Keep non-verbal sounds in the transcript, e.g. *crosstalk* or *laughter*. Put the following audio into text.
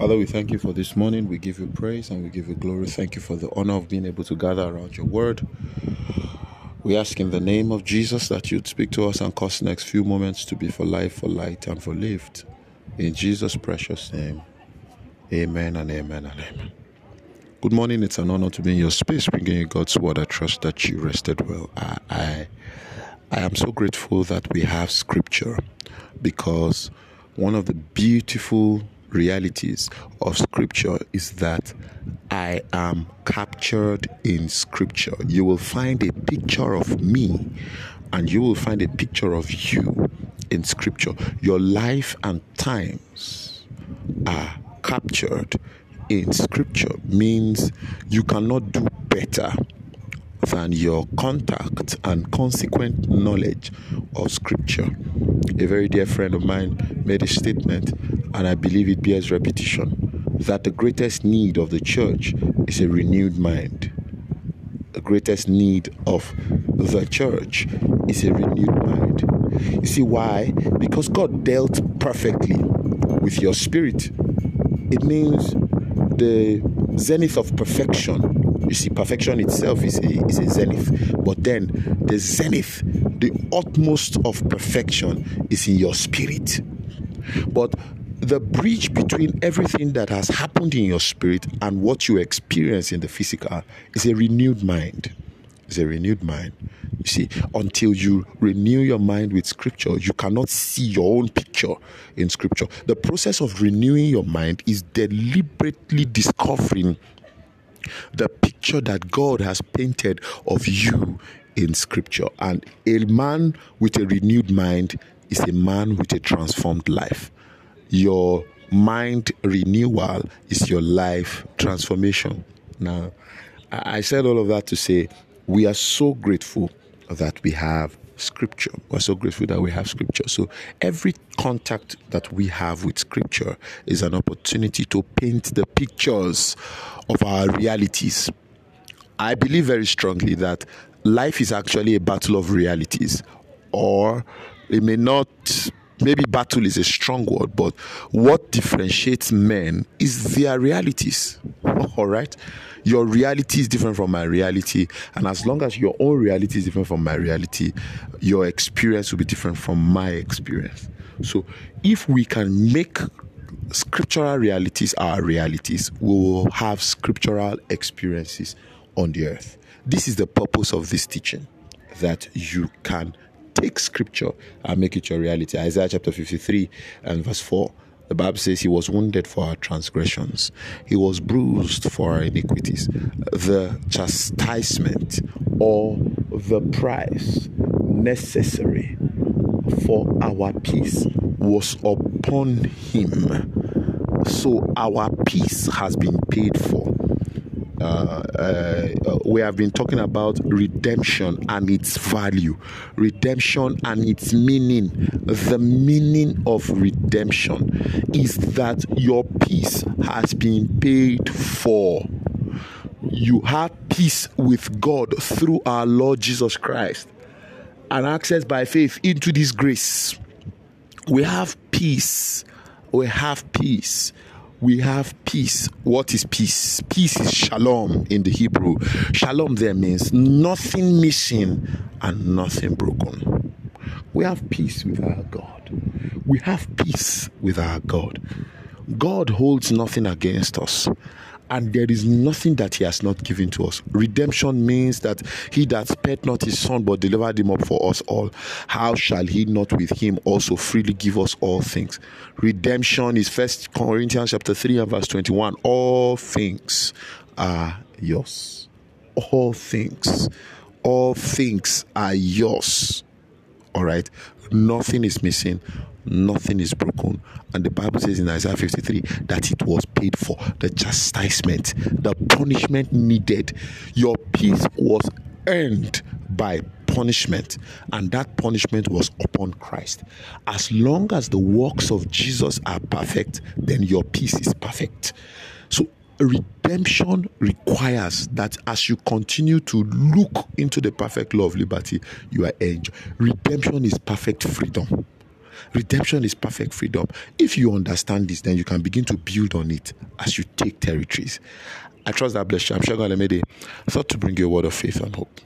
Father, we thank you for this morning. We give you praise and we give you glory. Thank you for the honor of being able to gather around your word. We ask in the name of Jesus that you'd speak to us and cause the next few moments to be for life, for light, and for lived. In Jesus' precious name, amen and amen and amen. Good morning. It's an honor to be in your space, bringing you God's word. I trust that you rested well. I, I, I am so grateful that we have scripture because one of the beautiful realities of scripture is that I am captured in scripture. You will find a picture of me and you will find a picture of you in scripture. Your life and times are captured in scripture means you cannot do better than your contact and consequent knowledge of scripture. A very dear friend of mine made a statement, and I believe it bears repetition, that the greatest need of the church is a renewed mind. The greatest need of the church is a renewed mind. You see why? Because God dealt perfectly with your spirit. It means the zenith of perfection you see, perfection itself is a, is a zenith. But then the zenith, the utmost of perfection is in your spirit. But the bridge between everything that has happened in your spirit and what you experience in the physical is a renewed mind. Is a renewed mind. You see, until you renew your mind with scripture, you cannot see your own picture in scripture. The process of renewing your mind is deliberately discovering the picture that God has painted of you in scripture. And a man with a renewed mind is a man with a transformed life. Your mind renewal is your life transformation. Now, I said all of that to say we are so grateful that we have scripture. We're so grateful that we have scripture. So every contact that we have with scripture is an opportunity to paint the pictures of our realities. I believe very strongly that life is actually a battle of realities, or it may not maybe battle is a strong word, but what differentiates men is their realities. *laughs* All right? Your reality is different from my reality. And as long as your own reality is different from my reality, your experience will be different from my experience. So if we can make scriptural realities our realities, we will have scriptural experiences on the earth. This is the purpose of this teaching that you can take scripture and make it your reality. Isaiah chapter 53 and verse 4. The Bible says he was wounded for our transgressions, he was bruised for our iniquities. The chastisement or the price necessary for our peace was upon him. So our peace has been paid for. Uh, uh, we have been talking about redemption and its value, redemption and its meaning. The meaning of redemption is that your peace has been paid for. You have peace with God through our Lord Jesus Christ and access by faith into this grace. We have peace. We have peace we have peace. What is peace? Peace is shalom in the Hebrew. Shalom there means nothing missing and nothing broken. We have peace with our God. We have peace with our God. God holds nothing against us and there is nothing that he has not given to us. Redemption means that he that spared not his son but delivered him up for us all, how shall he not with him also freely give us all things? Redemption is First Corinthians chapter 3 and verse 21. All things are yours. All things. All things are yours. All right. Nothing is missing nothing is broken. And the Bible says in Isaiah 53 that it was paid for. The chastisement, the punishment needed. Your peace was earned by punishment, and that punishment was upon Christ. As long as the works of Jesus are perfect, then your peace is perfect. So, redemption requires that as you continue to look into the perfect law of liberty, you are enjoying. Redemption is perfect freedom Redemption is perfect freedom. If you understand this, then you can begin to build on it as you take territories. I trust that bless you. I'm sure God made a thought to bring you a word of faith and hope.